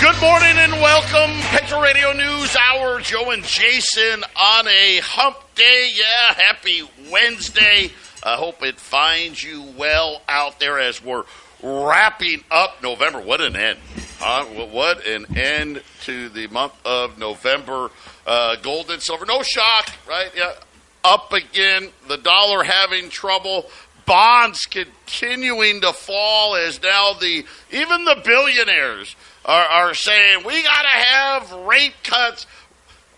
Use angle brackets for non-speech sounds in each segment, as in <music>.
Good morning and welcome. Patriot Radio News Hour. Joe and Jason on a hump day. Yeah, happy Wednesday. I hope it finds you well out there as we're wrapping up November. What an end. Uh, what an end to the month of November. Uh, gold and silver, no shock, right? Yeah, up again. The dollar having trouble. Bonds continuing to fall as now the even the billionaires are, are saying we got to have rate cuts.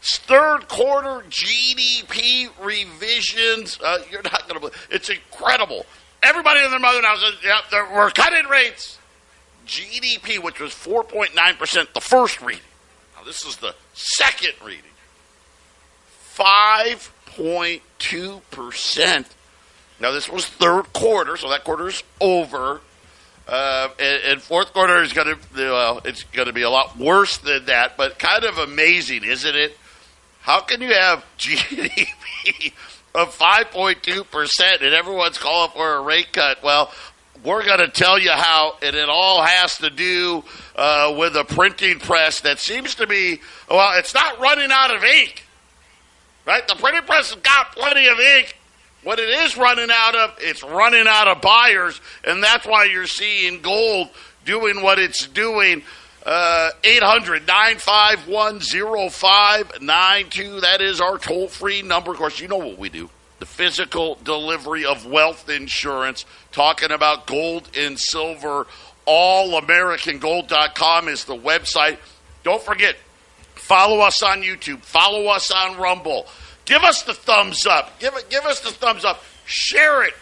Third quarter GDP revisions. Uh, you're not going to believe it's incredible. Everybody and their mother now says, "Yeah, we're cutting rates." GDP, which was 4.9 percent, the first reading. Now this is the second reading. Five point two percent. Now this was third quarter, so that quarter is over. Uh, and, and, fourth quarter is going to well, it's going to be a lot worse than that, but kind of amazing, isn't it? How can you have <laughs> GDP of 5.2 percent and everyone's calling for a rate cut? Well, we're going to tell you how, and it all has to do uh, with a printing press that seems to be well, it's not running out of ink, right? The printing press has got plenty of ink what it is running out of, it's running out of buyers, and that's why you're seeing gold doing what it's doing. Uh, 800 951 0592. That is our toll free number. Of course, you know what we do the physical delivery of wealth insurance. Talking about gold and silver. AllAmericanGold.com is the website. Don't forget, follow us on YouTube, follow us on Rumble. Give us the thumbs up. Give it. Give us the thumbs up. Share it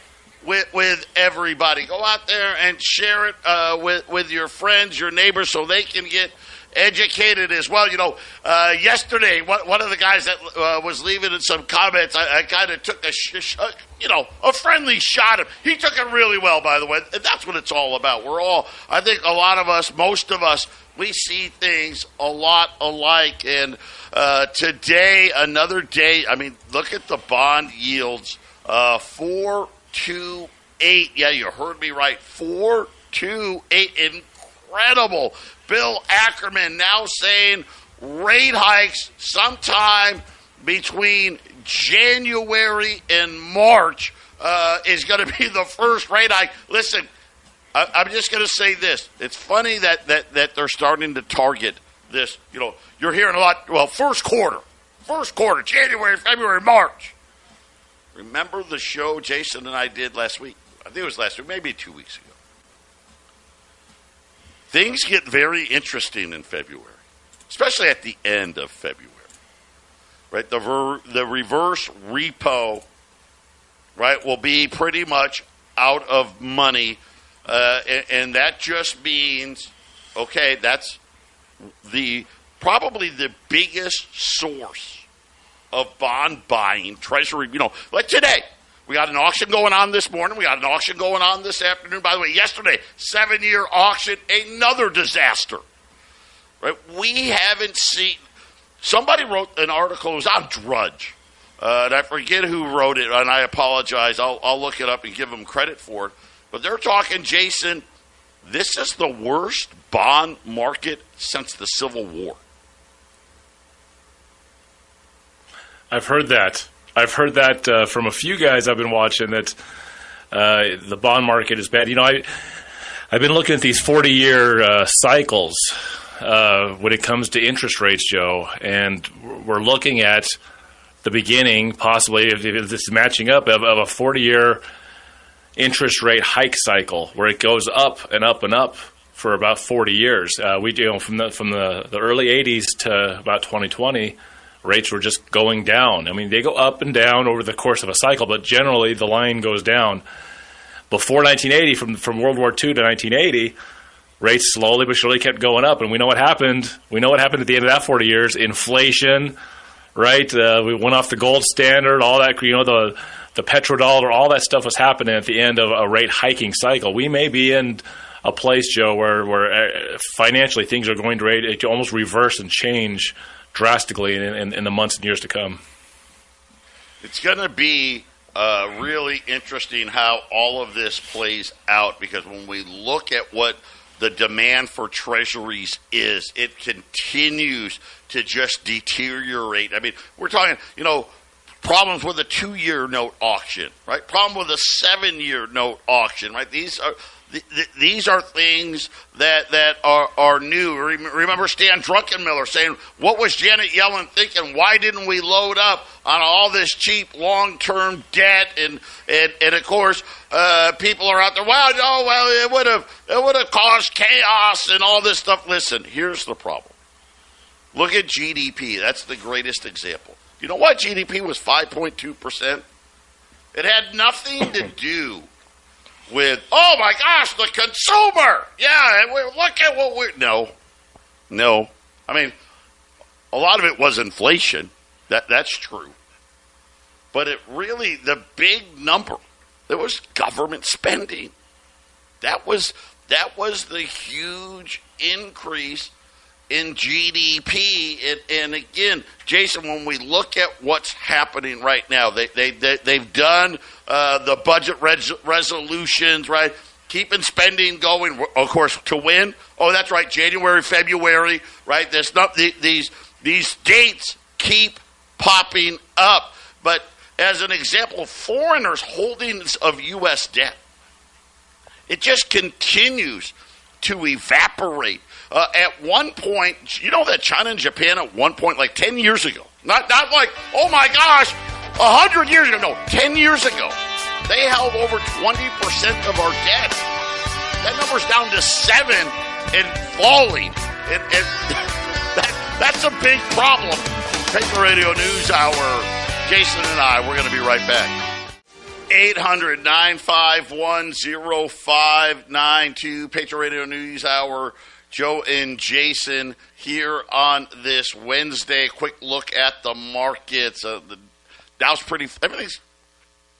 with with everybody. Go out there and share it uh, with with your friends, your neighbors, so they can get educated as well. You know, uh, yesterday one, one of the guys that uh, was leaving in some comments, I, I kind of took a sh- you know a friendly shot. Of, he took it really well, by the way. And that's what it's all about. We're all, I think, a lot of us, most of us, we see things a lot alike and. Uh, today, another day. I mean, look at the bond yields. Uh, four two eight. Yeah, you heard me right. Four two eight. Incredible. Bill Ackman now saying rate hikes sometime between January and March uh, is going to be <laughs> the first rate hike. Listen, I, am just going to say this. It's funny that, that, that they're starting to target this. You know, you're hearing a lot. Well, first quarter, first quarter, January, February, March. Remember the show Jason and I did last week? I think it was last week, maybe two weeks ago. Things get very interesting in February, especially at the end of February. Right, the ver- the reverse repo, right, will be pretty much out of money, uh, and, and that just means, okay, that's the probably the biggest source of bond buying, treasury, you know, like today. We got an auction going on this morning. We got an auction going on this afternoon. By the way, yesterday, seven year auction, another disaster. Right? We haven't seen. Somebody wrote an article, it was on Drudge. Uh, and I forget who wrote it, and I apologize. I'll, I'll look it up and give them credit for it. But they're talking, Jason, this is the worst bond market since the Civil War. I've heard that. I've heard that uh, from a few guys I've been watching that uh, the bond market is bad. You know, I I've been looking at these forty year uh, cycles uh, when it comes to interest rates, Joe, and we're looking at the beginning, possibly if, if this is matching up, of, of a forty year interest rate hike cycle where it goes up and up and up for about 40 years. Uh, we you know from the from the, the early 80s to about 2020 rates were just going down. I mean, they go up and down over the course of a cycle, but generally the line goes down. Before 1980, from from World War II to 1980, rates slowly but surely kept going up, and we know what happened. We know what happened at the end of that 40 years: inflation, right? Uh, we went off the gold standard, all that. You know the the petrodollar, all that stuff was happening at the end of a rate hiking cycle. We may be in a place, Joe, where where uh, financially things are going to almost reverse and change drastically in, in, in the months and years to come. It's going to be uh, really interesting how all of this plays out because when we look at what the demand for treasuries is, it continues to just deteriorate. I mean, we're talking, you know, problems with a two year note auction, right? Problem with a seven year note auction, right? These are these are things that that are, are new. Remember Stan Druckenmiller saying, "What was Janet Yellen thinking? Why didn't we load up on all this cheap long term debt?" And, and and of course, uh, people are out there. Well, no, well, it would have it would have caused chaos and all this stuff. Listen, here's the problem. Look at GDP. That's the greatest example. You know what? GDP was five point two percent. It had nothing to <laughs> do with, oh my gosh, the consumer. Yeah, look at what we're. No, no. I mean, a lot of it was inflation. That that's true. But it really the big number. There was government spending. That was that was the huge increase in GDP. And, and, again, Jason, when we look at what's happening right now, they, they, they, have done uh, the budget res- resolutions, right? Keeping spending going, of course, to win. Oh, that's right, January, February, right? There's not the, these these dates keep popping up. But as an example, foreigners' holdings of U.S. debt, it just continues to evaporate. Uh, at one point, you know that China and Japan at one point, like 10 years ago, not, not like, oh my gosh, 100 years ago, no, 10 years ago, they held over 20% of our debt. That number's down to 7 and falling. And, and <laughs> that, that's a big problem. Patriot Radio News Hour. Jason and I, we're going to be right back. 800 951 0592. Patriot Radio News Hour. Joe and Jason here on this Wednesday. Quick look at the markets. Uh, the Dow's pretty. Everything's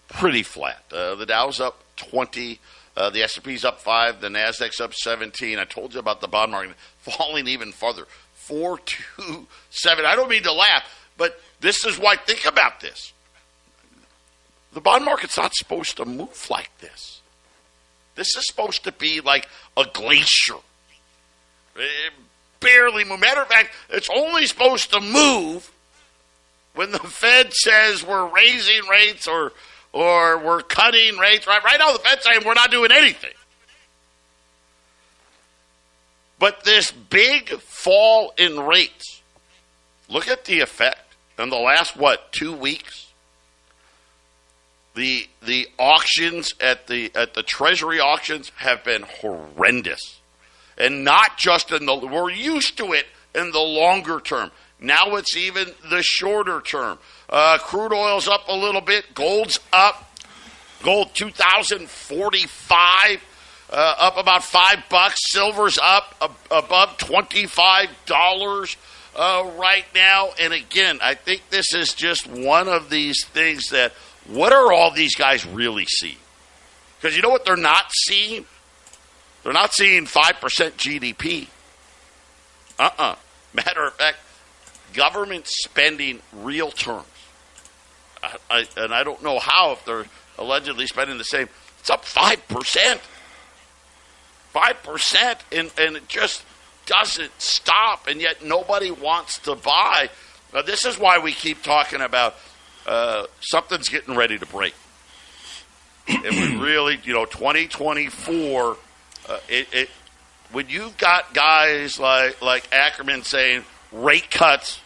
pretty flat. Uh, the Dow's up twenty. Uh, the S&P's up five. The Nasdaq's up seventeen. I told you about the bond market <laughs> falling even further. Four two seven. I don't mean to laugh, but this is why. Think about this. The bond market's not supposed to move like this. This is supposed to be like a glacier it barely move. Matter of fact, it's only supposed to move when the Fed says we're raising rates or or we're cutting rates. Right, right now the Fed's saying we're not doing anything. But this big fall in rates, look at the effect in the last what two weeks. The the auctions at the at the Treasury auctions have been horrendous and not just in the, we're used to it in the longer term. Now it's even the shorter term. Uh, crude oil's up a little bit. Gold's up. Gold 2045, uh, up about five bucks. Silver's up above $25 uh, right now. And again, I think this is just one of these things that what are all these guys really seeing? Because you know what they're not seeing? They're not seeing 5% GDP. Uh uh-uh. uh Matter of fact, government spending real terms. I, I, and I don't know how if they're allegedly spending the same. It's up 5%. 5%, and, and it just doesn't stop, and yet nobody wants to buy. Now, this is why we keep talking about uh, something's getting ready to break. If we really, you know, 2024 uh, it, it, when you've got guys like like Ackman saying rate cuts,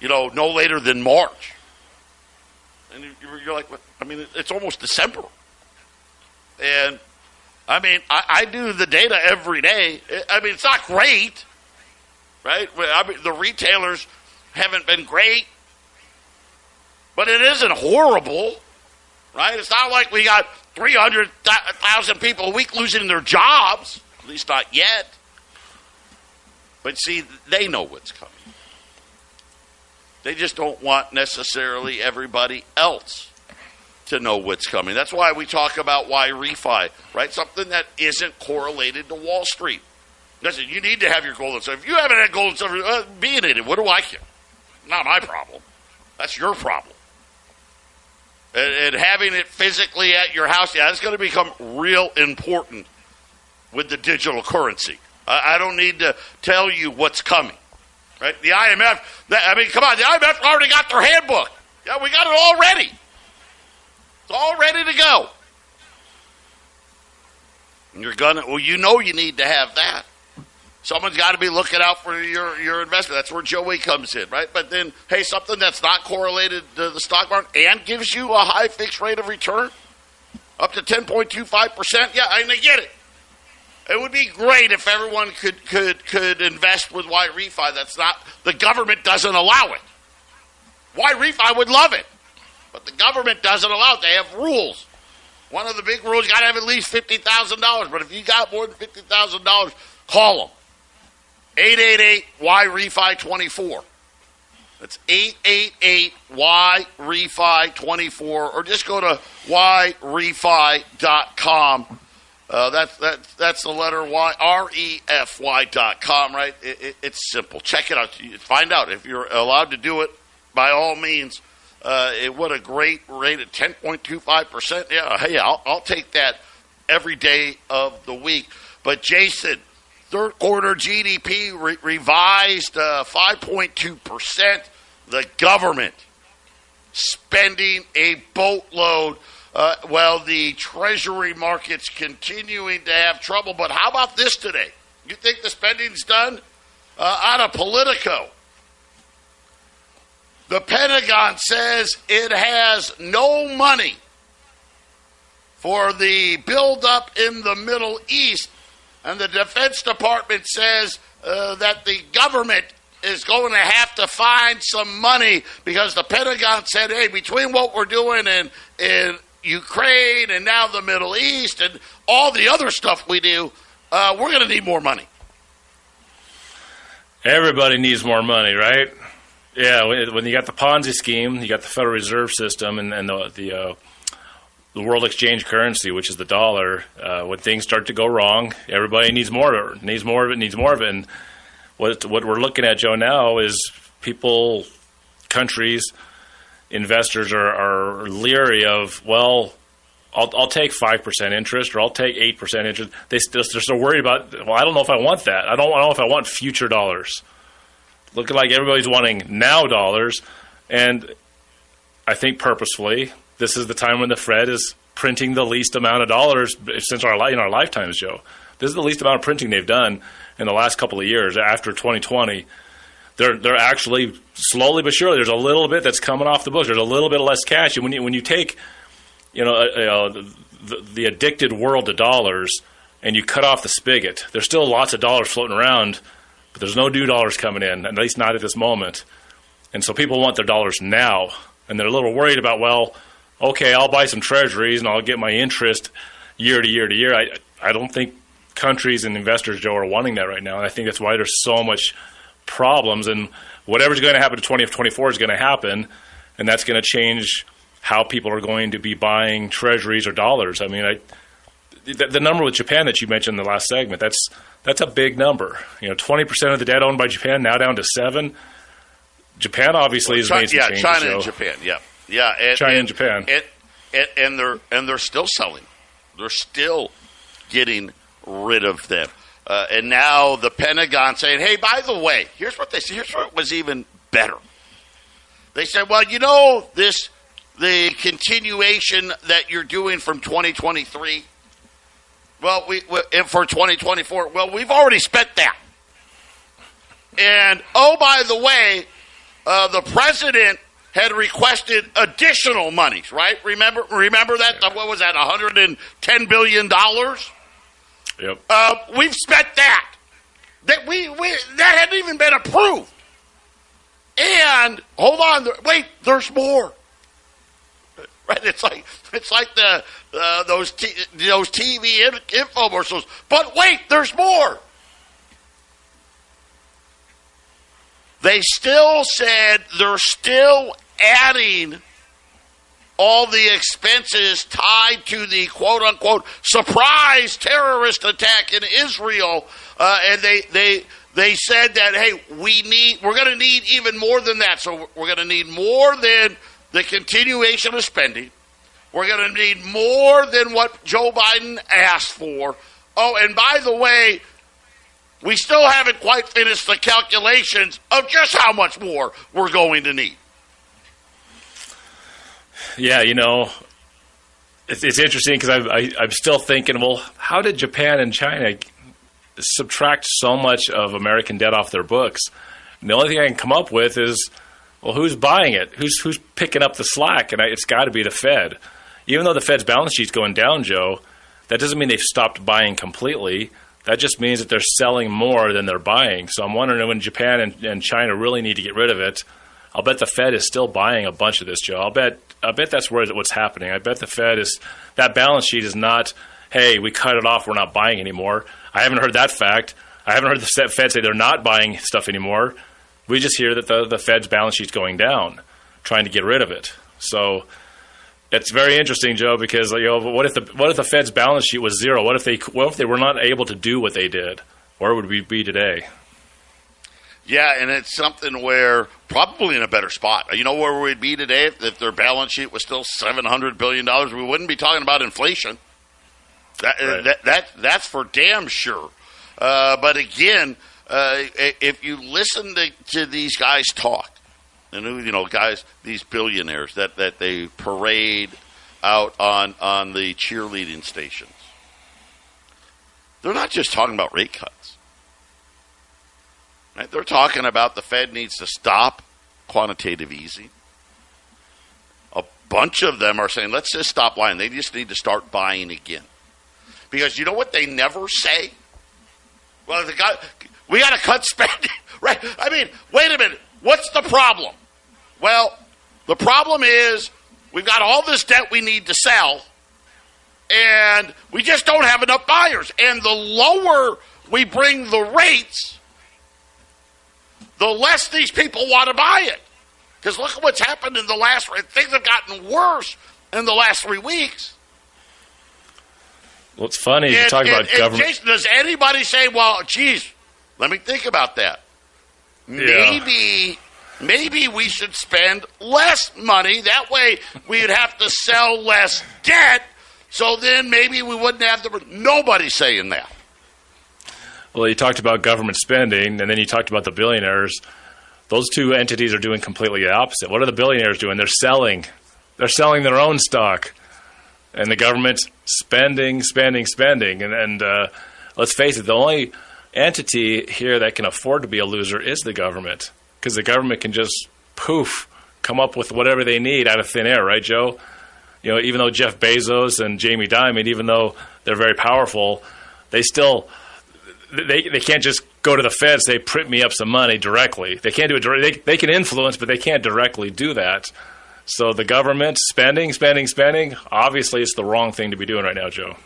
you know, no later than March, and you're like, I mean, it's almost December, and I mean, I, I do the data every day. I mean, it's not great, right? I mean, the retailers haven't been great, but it isn't horrible, right? It's not like we got 300,000 people a week losing their jobs. At least not yet. But see, they know what's coming. They just don't want necessarily everybody else to know what's coming. That's why we talk about YRefy, right? Something that isn't correlated to Wall Street. Listen, you need to have your gold and silver. If you haven't had gold and silver, uh, be in it. What do I care? Not my problem. That's your problem. And, and having it physically at your house, yeah, that's going to become real important with the digital currency. I, I don't need to tell you what's coming. Right? The IMF, that, I mean, come on, the IMF already got their handbook. Yeah, we got it all ready. It's all ready to go. And you're gonna, well, you know, you need to have that. Someone's got to be looking out for your, your investment. That's where Joey comes in, right? But then, hey, something that's not correlated to the stock market and gives you a high fixed rate of return, up to 10.25%. Yeah, I get it. It would be great if everyone could, could, could invest with YRefy. That's not, the government doesn't allow it. YRefy would love it, but the government doesn't allow it. They have rules. One of the big rules, you got to have at least $50,000. But if you got more than $50,000, call them. 888 Y Refi 24. That's 888 Y Refi 24, or just go to yrefy.com. Uh, that's that's that's the letter Y R E F Y dot com, right? It, it, it's simple. Check it out. Find out if you're allowed to do it. By all means, uh, it, what a great rate at ten point two five percent. Yeah, hey, I'll, I'll take that every day of the week. But Jason, Third quarter GDP re- revised uh, 5.2%. The government spending a boatload. Uh, well, the treasury market's continuing to have trouble. But how about this today? You think the spending's done? Uh, out of Politico. The Pentagon says it has no money for the buildup in the Middle East and the Defense Department says uh, that the government is going to have to find some money because the Pentagon said, hey, between what we're doing in, in Ukraine and now the Middle East and all the other stuff we do, uh, we're going to need more money. Everybody needs more money, right? Yeah, when you got the Ponzi scheme, you got the Federal Reserve System, and, and the, the uh, the world exchange currency, which is the dollar, uh, when things start to go wrong, everybody needs more of it, needs more of it, needs more of it. And what what we're looking at, Joe, now is people, countries, investors are, are leery of well. I'll, I'll take five percent interest, or I'll take eight percent interest. They still, they're still worried about. Well, I don't know if I want that. I don't know if I want future dollars. Looking like everybody's wanting now dollars, and I think purposefully this is the time when the Fed is printing the least amount of dollars since our in our lifetimes, Joe. This is the least amount of printing they've done in the last couple of years after 2020. They're they're actually slowly but surely. There's a little bit that's coming off the books. There's a little bit less cash, and when you when you take, you know, uh, the, the addicted world to dollars, and you cut off the spigot, there's still lots of dollars floating around, but there's no new dollars coming in, at least not at this moment. And so people want their dollars now, and they're a little worried about well okay, I'll buy some treasuries and I'll get my interest year to year to year. I I don't think countries and investors, Joe, are wanting that right now, and I think that's why there's so much problems. And whatever's going to happen to 2024 is going to happen, and that's going to change how people are going to be buying treasuries or dollars. I mean, I. The, the number with Japan that you mentioned in the last segment, that's that's a big number. You know, twenty percent of the debt owned by Japan now down to seven. Japan obviously well, has China, made some yeah, changes. China and Japan, yeah. Yeah, and, China and, and Japan, and, and, and they're and they're still selling. They're still getting rid of them. Uh, and now the Pentagon saying, "Hey, by the way, here's what they here's what was even better." They said, "Well, you know this the continuation that you're doing from 2023. Well, we, we for 2024. Well, we've already spent that. And oh, by the way, uh, the president had requested additional monies, right? Remember, remember that? Yeah. What was that? 110 billion dollars. Yep. Uh, we've spent that. That we, we that hadn't even been approved. And hold on, wait, there's more. <laughs> Right? It's like it's like the uh, those t- those TV in- infomercials. But wait, there's more. They still said they're still adding all the expenses tied to the quote unquote surprise terrorist attack in Israel, uh, and they they they said that hey, we need we're going to need even more than that. So we're going to need more than the continuation of spending. We're going to need more than what Joe Biden asked for. Oh, and by the way, we still haven't quite finished the calculations of just how much more we're going to need. Yeah, you know, it's, it's interesting because I, I'm still thinking, well, how did Japan and China subtract so much of American debt off their books? And the only thing I can come up with is, well, who's buying it? Who's who's picking up the slack? And I, it's got to be the Fed. Even though the Fed's balance sheet's going down, Joe, that doesn't mean they've stopped buying completely. That just means that they're selling more than they're buying. So I'm wondering when Japan and, and China really need to get rid of it. I'll bet the Fed is still buying a bunch of this, Joe. I'll bet I bet that's where what's happening. I bet the Fed is that balance sheet is not, hey, we cut it off, we're not buying anymore. I haven't heard that fact. I haven't heard the Fed say they're not buying stuff anymore. We just hear that the, the Fed's balance sheet's going down, trying to get rid of it. So it's very interesting, Joe, because you know, what if the what if the Fed's balance sheet was zero? What if they what if they were not able to do what they did? Where would we be today? Yeah, and it's something where probably in a better spot. You know where we'd be today if, if their balance sheet was still seven hundred billion dollars. We wouldn't be talking about inflation. That, Right. that, that that's for damn sure. Uh, but again, uh, if you listen to, to these guys talk, and you know, guys, these billionaires that, that they parade out on on the cheerleading stations, they're not just talking about rate cuts. Right? They're talking about the Fed needs to stop quantitative easing. A bunch of them are saying, let's just stop lying. They just need to start buying again. Because you know what they never say? Well, the guy, we got to cut spending, <laughs> right? I mean, wait a minute. What's the problem? Well, the problem is we've got all this debt we need to sell, and we just don't have enough buyers. And the lower we bring the rates, the less these people want to buy it. Because look at what's happened in the last. Things have gotten worse in the last three weeks. Well, it's funny you talk and- about and government. Jason, does anybody say, "Well, geez, let me think about that"? Maybe, maybe we should spend less money. That way, we'd have to sell less debt. So then, maybe we wouldn't have the. Nobody's saying that. Well, you talked about government spending, and then you talked about the billionaires. Those two entities are doing completely the opposite. What are the billionaires doing? They're selling. They're selling their own stock, and the government's spending, spending, spending. And, and uh, let's face it, the only entity here that can afford to be a loser is the government, because the government can just poof come up with whatever they need out of thin air, right, Joe? You know, even though Jeff Bezos and Jamie Dimon, even though they're very powerful, they still they they can't just go to the feds. say print me up some money directly. They can't do it. Direct, they they can influence, but they can't directly do that. So the government spending, spending, spending. Obviously, it's the wrong thing to be doing right now, Joe.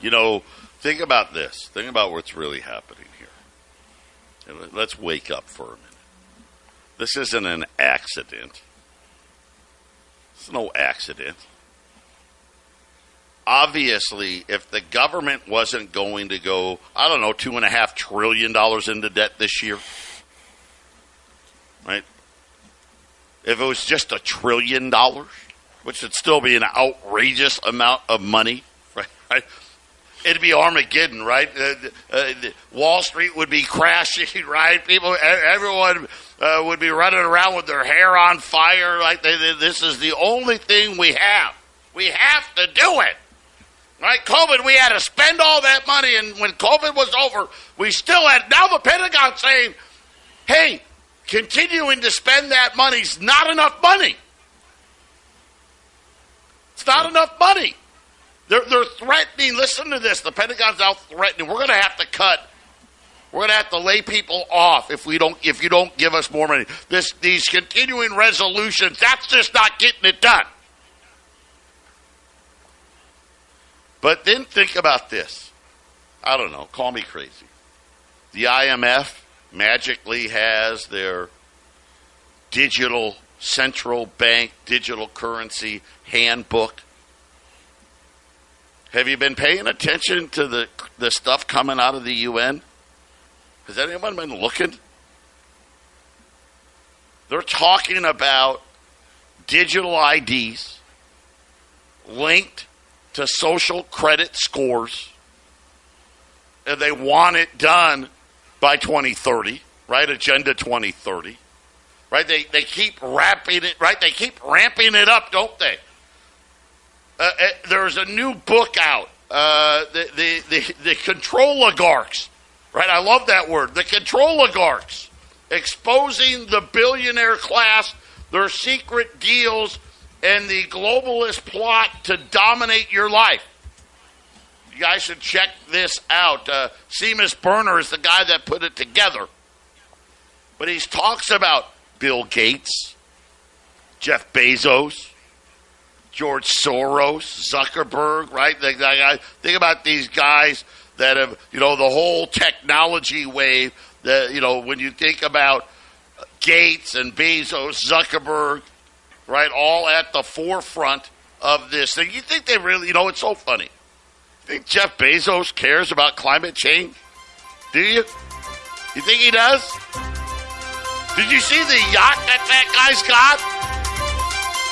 You know, think about this. Think about what's really happening here. Let's wake up for a minute. This isn't an accident. It's no accident. Obviously, if the government wasn't going to go, I don't know, two and a half trillion dollars into debt this year, right? If it was just a trillion dollars, which would still be an outrageous amount of money, <laughs> right? It'd be Armageddon, right? Uh, uh, Wall Street would be <laughs> crashing, right? People, everyone uh, would be running around with their hair on fire. Like they, they- this is the only thing we have. We have to do it, right? COVID, we had to spend all that money, and when COVID was over, we still had. Now the Pentagon saying, "Hey, continuing to spend that money's not enough money. It's not enough money." They're, they're threatening. Listen to this. The Pentagon's out threatening. We're going to have to cut. We're going to have to lay people off if we don't. If you don't give us more money. This these continuing resolutions. That's just not getting it done. But then think about this. I don't know. Call me crazy. The IMF magically has their digital central bank digital currency handbook. Have you been paying attention to the the stuff coming out of the UN? Has anyone been looking? They're talking about digital IDs linked to social credit scores. And they want it done by 2030, right? Agenda 2030. Right? They, they keep wrapping it, right? They keep ramping it up, don't they? Uh, uh, there's a new book out, uh, the, the, the, the Controligarchs, right? I love that word. The Controligarchs exposing the billionaire class, their secret deals, and the globalist plot to dominate your life. You guys should check this out. Uh, Seamus Bruner is the guy that put it together. But he talks about Bill Gates, Jeff Bezos, George Soros, Zuckerberg, right? Think about these guys that have, you know, the whole technology wave. That you know, when you think about Gates and Bezos, Zuckerberg, right, all at the forefront of this thing. You think they really, you know, it's so funny. You think Jeff Bezos cares about climate change? Do you? You think he does? Did you see the yacht that that guy's got?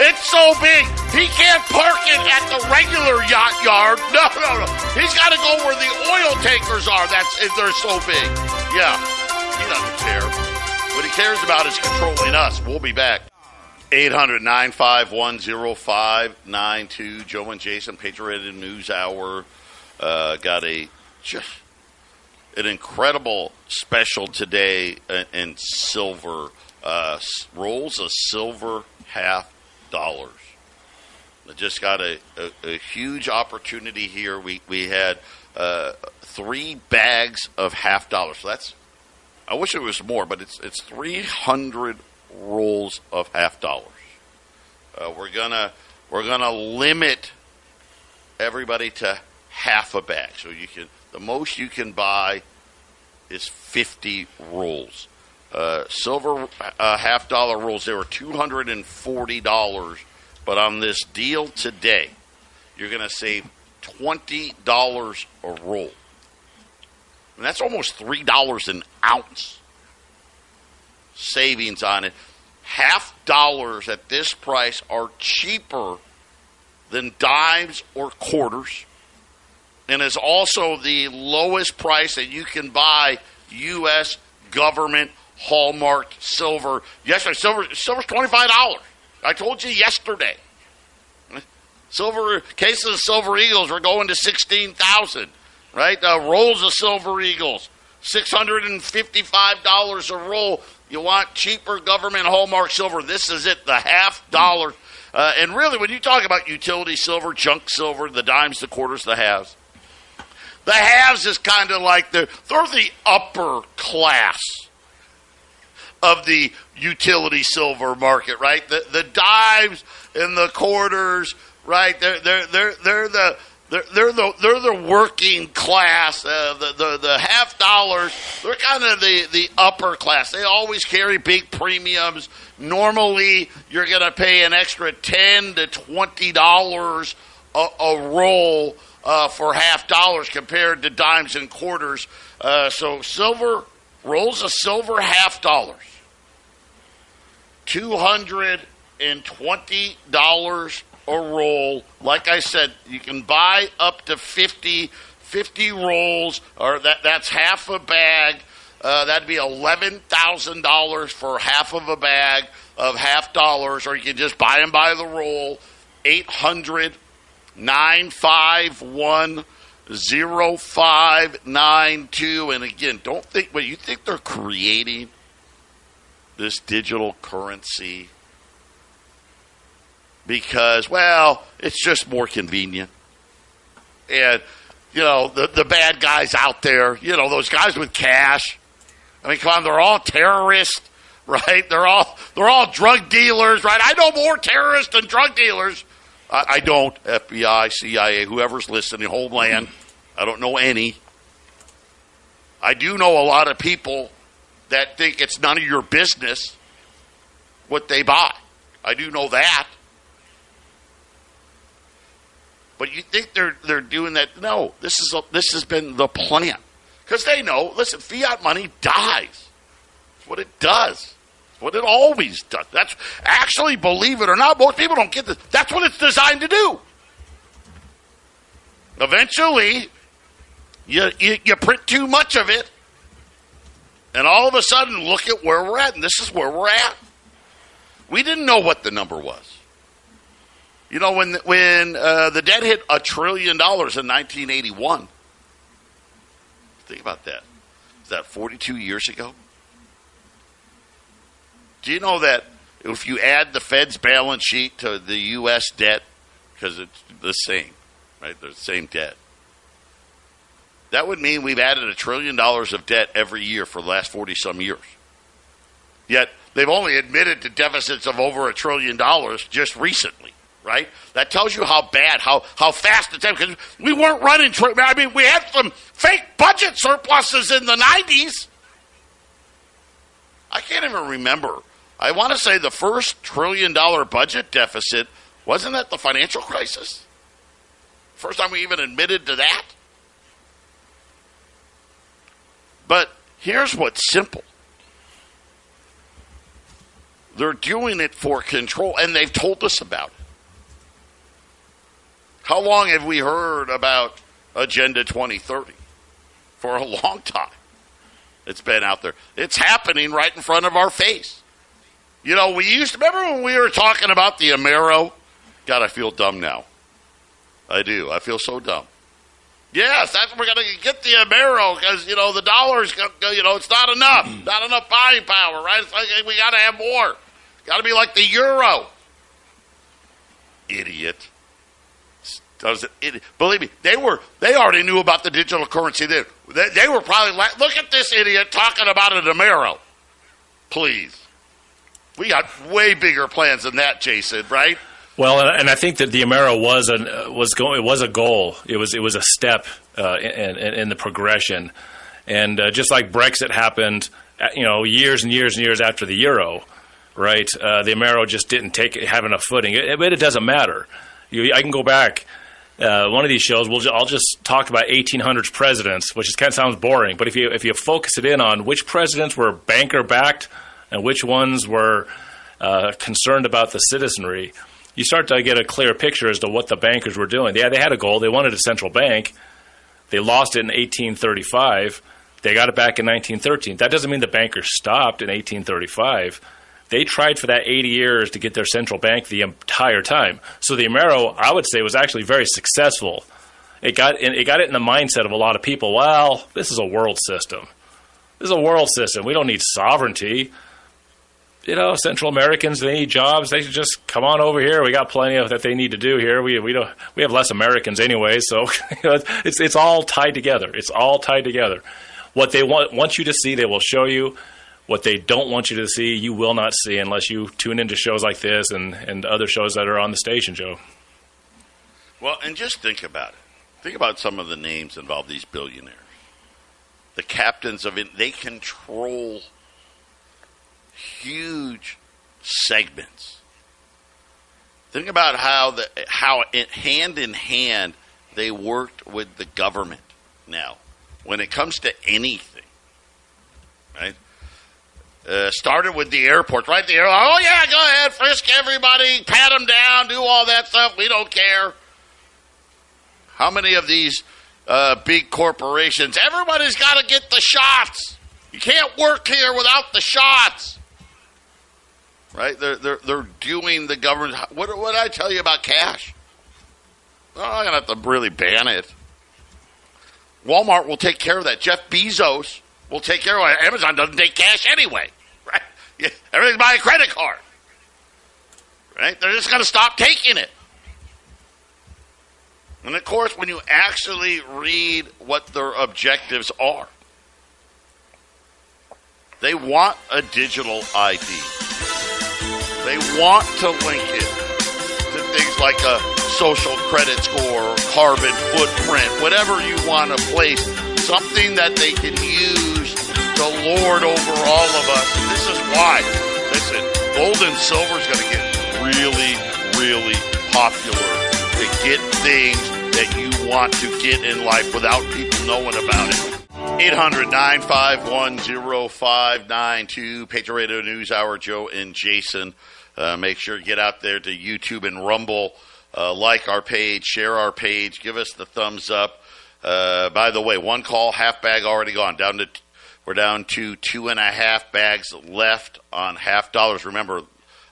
It's so big, he can't park it at the regular yacht yard. <laughs> No, no, no. He's got to go where the oil tankers are. That's if they're so big. Yeah, he doesn't care. What he cares about is controlling us. We'll be back. 800 951 0592. Joe and Jason, Patriot News Hour, uh, got a just an incredible special today in silver. Uh, rolls of silver half dollars. I just got a, a, a, huge opportunity here. We, we had uh, three bags of half dollars. So that's, I wish it was more, but it's, it's 300 rolls of half dollars. Uh, we're gonna we're gonna limit everybody to half a bag. So you can the most you can buy is 50 rolls. Uh, silver uh, half dollar rolls they were $240, but on this deal today, you're going to save $20 a roll. And that's almost $3 an ounce savings on it. Half dollars at this price are cheaper than dimes or quarters and is also the lowest price that you can buy U.S. government hallmark silver. Yesterday, silver silver's twenty five dollars. I told you yesterday. Silver cases of silver eagles are going to sixteen thousand. Right, uh, rolls of silver eagles, six hundred and fifty five dollars a roll. You want cheaper government hallmark silver? This is it, the half dollar. Uh, and really, when you talk about utility silver, junk silver, the dimes, the quarters, the halves, the halves is kind of like the they're the upper class of the utility silver market, right? The the dimes and the quarters, right? They're they're they're they're the they're, they're the they're the working class, uh, the, the the half dollars. They're kind of the the upper class. They always carry big premiums. Normally, you're going to pay an extra ten to twenty dollars a, roll uh, for half dollars compared to dimes and quarters. Uh, so silver rolls of silver half dollars $220 a roll. Like I said, you can buy up to 50, 50 rolls, or that, that's half a bag. Uh, that'd be $11,000 for half of a bag of half dollars, or you can just buy them by the roll. 800 951 0592. And again, don't think, but you think they're creating this digital currency because, well, it's just more convenient. And, you know, the, the bad guys out there, you know, those guys with cash. I mean, come on, they're all terrorists, <laughs> right? They're all they're all drug dealers, right? I know more terrorists than drug dealers. I, I don't. FBI, CIA, whoever's listening, Homeland. I don't know any. I do know a lot of people that think it's none of your business what they buy. I do know that. But you think they're they're doing that? No, this is a, this has been the plan because they know. Listen, fiat money dies. What it does. What it always does. That's actually, believe it or not, most people don't get this. That's what it's designed to do. Eventually, you, you, you print too much of it, and all of a sudden, look at where we're at, and this is where we're at. We didn't know what the number was. You know, when when uh, the debt hit a trillion dollars in 1981, think about that. Is that 42 years ago? Do you know that if you add the Fed's balance sheet to the U.S. debt, because it's the same, right? They're the same debt. That would mean we've added a trillion dollars of debt every year for the last 40 some years. Yet they've only admitted to deficits of over a trillion dollars just recently right? That tells you how bad, how how fast it's because we weren't running. I mean, we had some fake budget surpluses in the '90s. I can't even remember. I want to say the first trillion dollar budget deficit wasn't that the financial crisis. First time we even admitted to that. But here's what's simple. They're doing it for control, and they've told us about it. How long have we heard about Agenda 2030? For a <laughs> long time. It's been out there. It's happening right in front of our face. You know, we used to remember when we were talking about the Amero? God, I feel dumb now. I do. I feel so dumb. Yes, that's we're going to get the Amero because you know the dollars. You know, it's not enough. Hmm. Not enough buying power, right? It's like we got to have more. Got to be like the euro. Idiot. Does it, believe me, they were they already knew about the digital currency. Then they, they, were probably like, look at this idiot talking about a Demero. Please, we got way bigger plans than that, Jason. Right? Well, and I think that the Amero was a was going. It was a goal. It was it was a step uh, in, in, in, the progression, and uh, just like Brexit happened, uh, you know, years and years and years after the euro, right? Uh, the Amero just didn't take have enough footing. It, but it doesn't matter. You, I can go back uh, one of these shows, we'll I'll just talk about 1800s presidents, which is, kind of sounds boring. But if you if you focus it in on which presidents were banker backed and which ones were uh, concerned about the citizenry, you start to get a clear picture as to what the bankers were doing. Yeah, they had a goal. They wanted a central bank. They lost it in 1835. They got it back in 1913. That doesn't mean the bankers stopped in 1835 they tried for that 80 years to get their central bank the entire time. So the Amero, I would say, was actually very successful. It got it got it in the mindset of a lot of people. Well, this is a world system. This is a world system. We don't need sovereignty. You know, Central Americans they need jobs. They should just come on over here. We got plenty of that they need to do here. We we don't we have less Americans anyway, so <laughs> it's it's all tied together. It's all tied together. What they want want you to see, they will show you what they don't want you to see, you will not see unless you tune into shows like this and, and other shows that are on the station, Joe. Well, and just think about it. Think about some of the names involved, these billionaires. The captains of it, they control huge segments. Think about how the how it, hand in hand they worked with the government. Now, when it comes to anything, right? Uh, started with the airport, right there. Oh yeah, go ahead, frisk everybody, pat them down, do all that stuff. We don't care. How many of these uh, big corporations? Everybody's got to get the shots. You can't work here without the shots. Right? They're they're they're doing the government. What what did I tell you about cash? Well, I'm gonna have to really ban it. Walmart will take care of that. Jeff Bezos will take care of it. Amazon doesn't take cash anyway. <laughs> Yeah, everything's by a credit card. Right? They're just going to stop taking it. And of course, when you actually read what their objectives are, they want a digital ID. They want to link it to things like a social credit score, or carbon footprint, whatever you want to place, something that they can use to lord over all of us. This is why. Listen, gold and silver is going to get really, really popular to get things that you want to get in life without people knowing about it. 800 951 0592. Patriot Radio News Hour, Joe and Jason. Uh, make sure to get out there to YouTube and Rumble. Uh, like our page, share our page, give us the thumbs up. Uh, by the way, one call, half bag already gone. Down to we're down to two and a half bags left on half dollars. Remember,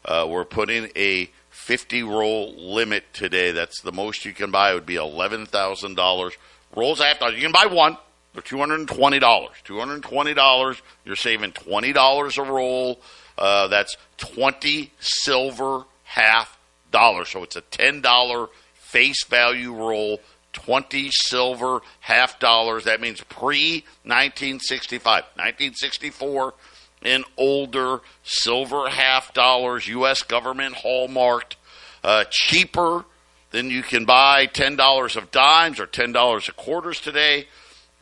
uh, we're putting a 50 roll limit today. That's the most you can buy. It would be $11,000. Rolls half dollars. You can buy one. They're $220. $220. You're saving $20 a roll. Uh, that's 20 silver half dollars. So it's a $10 face value roll, 20 silver half dollars. That means pre 1965. 1964 and older, silver half dollars, U.S. government hallmarked, uh, cheaper than you can buy $10 of dimes or $10 of quarters today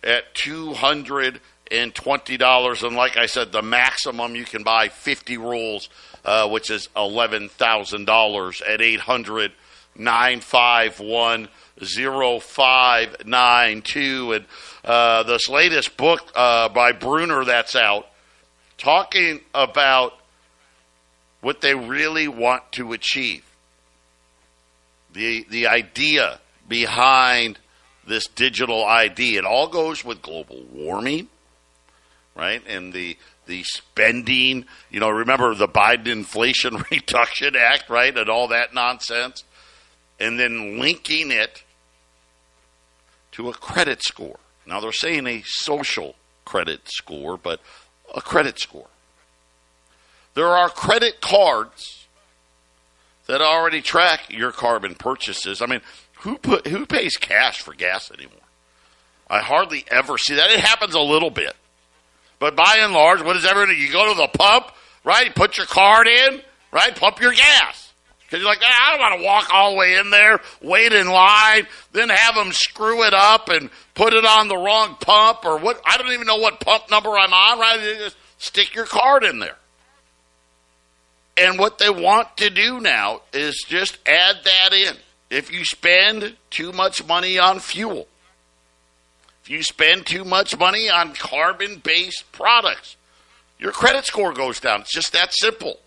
at 200 and twenty dollars. And like I said, the maximum you can buy fifty rolls, uh, which is eleven thousand dollars at eight hundred nine five one zero five nine two. And uh, this latest book uh, by Bruner that's out, talking about what they really want to achieve. The the idea behind this digital ID. It all goes with global warming right? And the the spending, you know, remember the Biden Inflation <laughs> Reduction Act, right? And all that nonsense. And then linking it to a credit score. Now they're saying a social credit score, but a credit score. There are credit cards that already track your carbon purchases. I mean, who put who pays cash for gas anymore? I hardly ever see that. It happens a little bit. But by and large, what is everything? You go to the pump, right? Put your card in, right? Pump your gas. Because you're like, I don't want to walk all the way in there, wait in line, then have them screw it up and put it on the wrong pump or what. I don't even know what pump number I'm on, right? You just stick your card in there. And what they want to do now is just add that in. If you spend too much money on fuel, if you spend too much money on carbon based products, your credit score goes down. It's just that simple.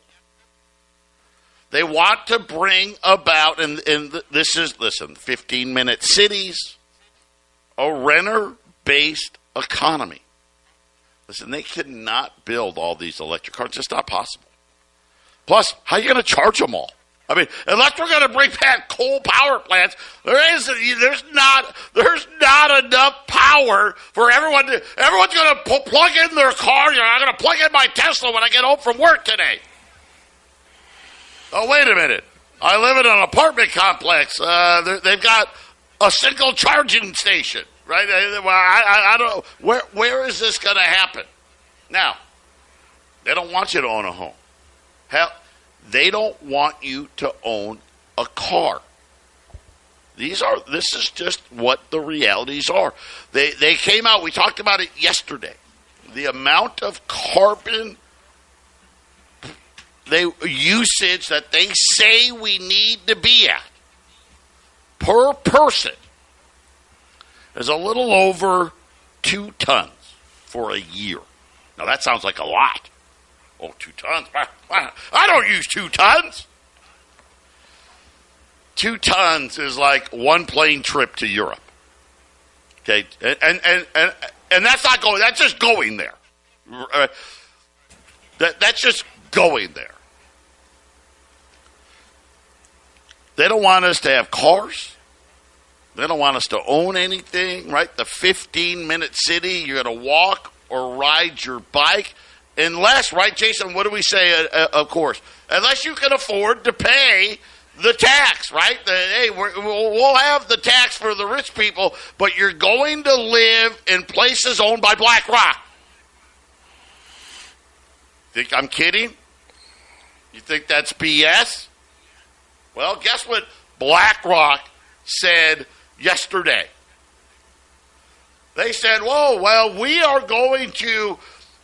They want to bring about, and, and this is, listen, 15 minute cities, a renter based economy. Listen, they cannot build all these electric cars. It's just not possible. Plus, how are you going to charge them all? I mean, unless we're going to bring back coal power plants, there is there's not there's not enough power for everyone. To, everyone's going to plug in their car. You know, I'm going to plug in my Tesla when I get home from work today. Oh, wait a minute! I live in an apartment complex. Uh, they've got a single charging station, right? I, I, I don't know where where is this going to happen. Now, they don't want you to own a home. Hell they don't want you to own a car. These are this is just what the realities are. They they came out, we talked about it yesterday. The amount of carbon they usage that they say we need to be at per person is a little over 2 tons for a year. Now that sounds like a lot. Oh, two tons? <laughs> I don't use two tons. Two tons is like one plane trip to Europe. Okay, and and and and that's not going. That's just going there. Uh, that that's just going there. They don't want us to have cars. They don't want us to own anything, right? The 15 minute city, you're going to walk or ride your bike unless, right, Jason? What do we say? Uh, uh, of course, unless you can afford to pay the tax, right? The, hey, we will have the tax for the rich people, but you're going to live in places owned by BlackRock. Think I'm kidding? You think that's BS? Well, guess what BlackRock said yesterday. They said, "Whoa, well, we are going to.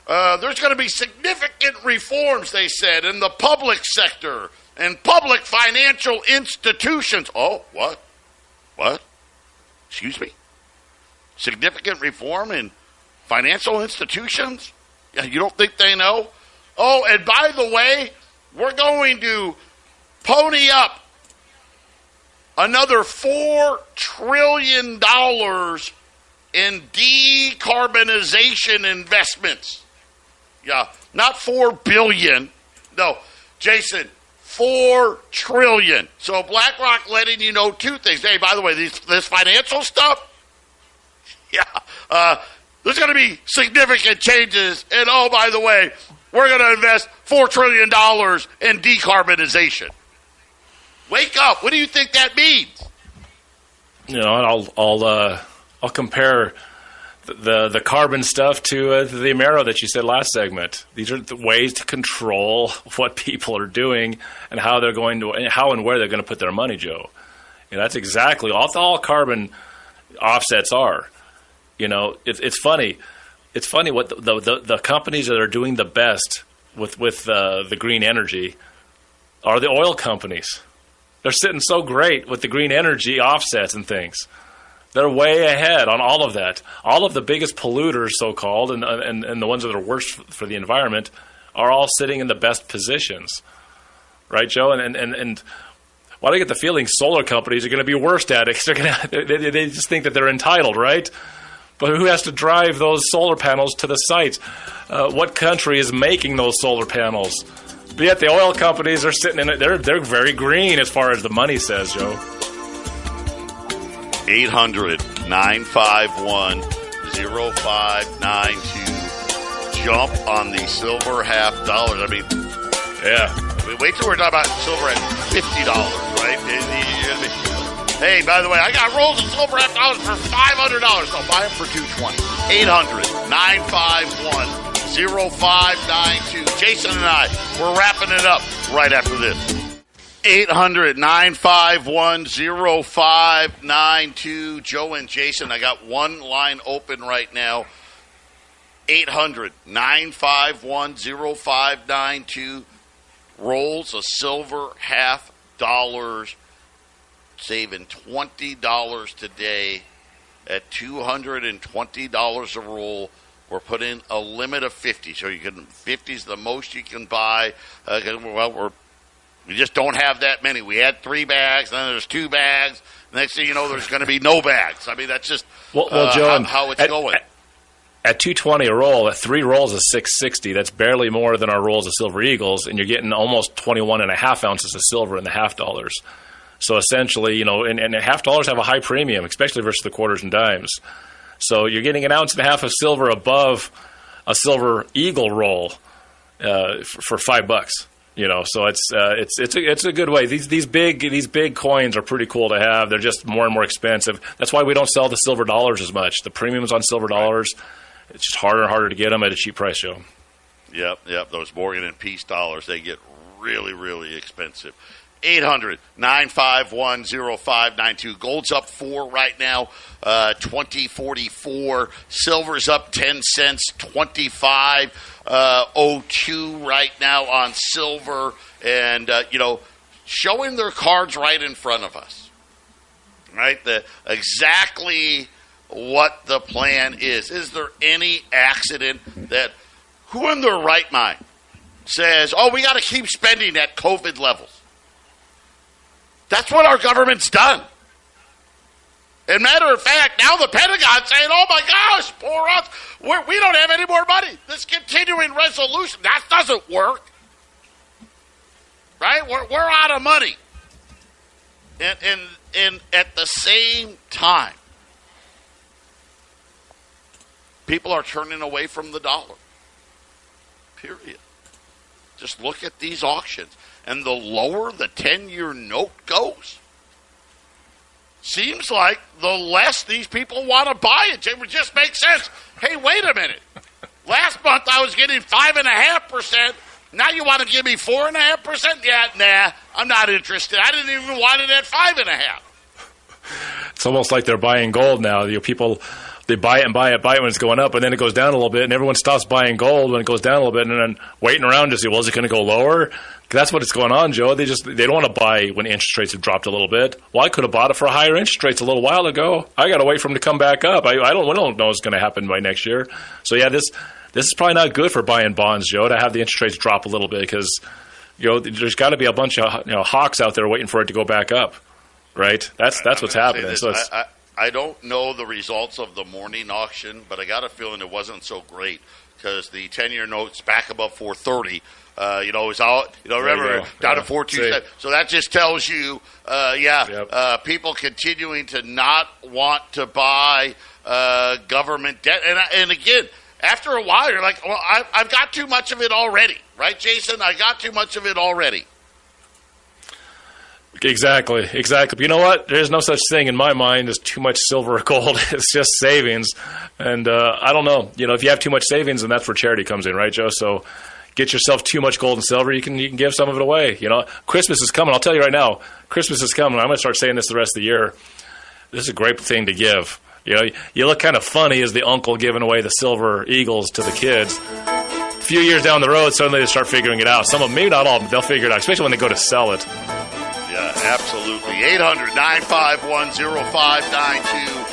Uh, there's going to be significant reforms." They said in the public sector and public financial institutions. Oh, what? What? Excuse me. Significant reform in financial institutions? Yeah, you don't think they know? Oh, and by the way, we're going to pony up another $4 trillion in decarbonization investments. Yeah, not 4 billion. No, Jason, 4 trillion. So BlackRock letting you know two things. Hey, by the way, these, this financial stuff, <laughs> yeah, uh, there's going to be significant changes. And oh, by the way, we're going to invest $4 trillion in decarbonization. Wake up. What do you think that means? You know, I'll I'll uh, I'll compare the, the, carbon stuff to uh, the Amero that you said last segment. These are the ways to control <laughs> what people are doing and how they're going to how and where they're going to put their money, Joe. Know, that's exactly all all carbon offsets are. You know, it's it's funny. It's funny what the, the, the companies that are doing the best with with uh, the green energy are the oil companies. They're sitting so great with the green energy offsets and things. They're way ahead on all of that. All of the biggest polluters, so called, and, and, and the ones that are worst for the environment, are all sitting in the best positions. Right, Joe? And, and, and, do I get the feeling solar companies are going to be worst at it? They're <laughs> to, they, they just think that they're entitled, right? But who has to drive those solar panels to the site? Uh, what country is making those solar panels? But yet the oil companies are sitting in it. They're they're very green as far as the money says, Joe. 800 951 0592. Jump on the silver half dollars. I mean, Yeah. I mean, wait till we're talking about silver at $50, right? And you- you- Hey, by the way, I got rolls of silver half dollars for $500. I'll buy them for 220 800 951 0592. Jason and I, we're wrapping it up right after this. 800 951 0592. Joe and Jason, I got one line open right now. 800 951 0592. Rolls of silver half dollars, saving $20 today at $220 a roll. We're putting a limit of 50, so you can 50 is the most you can buy. Uh, well, we're we just don't have that many. We had three bags, then there's two bags. Next thing you know, there's going to be no bags. I mean, that's just Well, well uh, Joe, how, how it's at, going. At, at 220 a roll, at three rolls is 660. That's barely more than our rolls of Silver Eagles, and you're getting almost 21 and a half ounces of silver in the half dollars. So essentially, you know, and, and half dollars have a high premium, especially versus the quarters and dimes. So you're getting an ounce and a half of silver above a Silver Eagle roll uh, for, for five bucks. You know, so it's uh, it's it's a, it's a good way. These these big these big coins are pretty cool to have. They're just more and more expensive. That's why we don't sell the silver dollars as much. The premiums on silver dollars, it's just harder and harder to get them at a cheap price, Joe. Yep, yep. Those Morgan and Peace dollars, they get really, really expensive. 800 951 0592. Gold's up four right now, uh, 2044. Silver's up 10 cents, 25 uh, 02 right now on silver. And, uh, you know, showing their cards right in front of us. Right? The Exactly what the plan is. Is there any accident that who in their right mind says, oh, we got to keep spending at COVID levels? That's what our government's done. And matter of fact, now the Pentagon's saying, oh my gosh, poor us. We're, we don't have any more money. This continuing resolution, that doesn't work. Right? We're, we're out of money. And, and, and at the same time, people are turning away from the dollar. Period. Just look at these auctions. And the lower the 10 year note goes, seems like the less these people want to buy it. It would just make sense. Hey, wait a minute. <laughs> Last month I was getting 5.5%. Now you want to give me four and a half percent? Yeah, nah, I'm not interested. I didn't even want it at 5.5. <laughs> It's almost like they're buying gold now. You know, people they buy it and buy it, buy it when it's going up, and then it goes down a little bit, and everyone stops buying gold when it goes down a little bit, and then waiting around to see, well, is it going to go lower? That's what it's going on, Joe. They just they don't want to buy when interest rates have dropped a little bit. Well, I could have bought it for higher interest rates a little while ago. I got to wait for them to come back up. I, I don't I don't know what's going to happen by next year. So yeah, this this is probably not good for buying bonds, Joe, to have the interest rates drop a little bit because you know there's got to be a bunch of you know hawks out there waiting for it to go back up, right? That's that's what's happening. So I, I, I don't know the results of the morning auction, but I got a feeling it wasn't so great because the ten-year notes back above 430. Uh, you know, it's all you know. There you Remember, down Yeah. to four two seven. So that just tells you, uh, yeah, Yep. uh, people continuing to not want to buy uh, government debt, and and again, after a while, you're like, well, I, I've got too much of it already, right, Jason? I got too much of it already. Exactly, exactly. But you know what? There's no such thing in my mind as too much silver or gold. <laughs> It's just savings, and uh, I don't know. You know, if you have too much savings, then that's where charity comes in, right, Joe? So get yourself too much gold and silver, you can you can give some of it away. You know, Christmas is coming. I'll tell you right now, Christmas is coming. I'm going to start saying this the rest of the year. This is a great thing to give. You know, you look kind of funny as the uncle giving away the silver eagles to the kids. A few years down the road, suddenly they start figuring it out. Some of them, maybe not all them, they'll figure it out, especially when they go to sell it. Yeah, absolutely. 800 951 0592.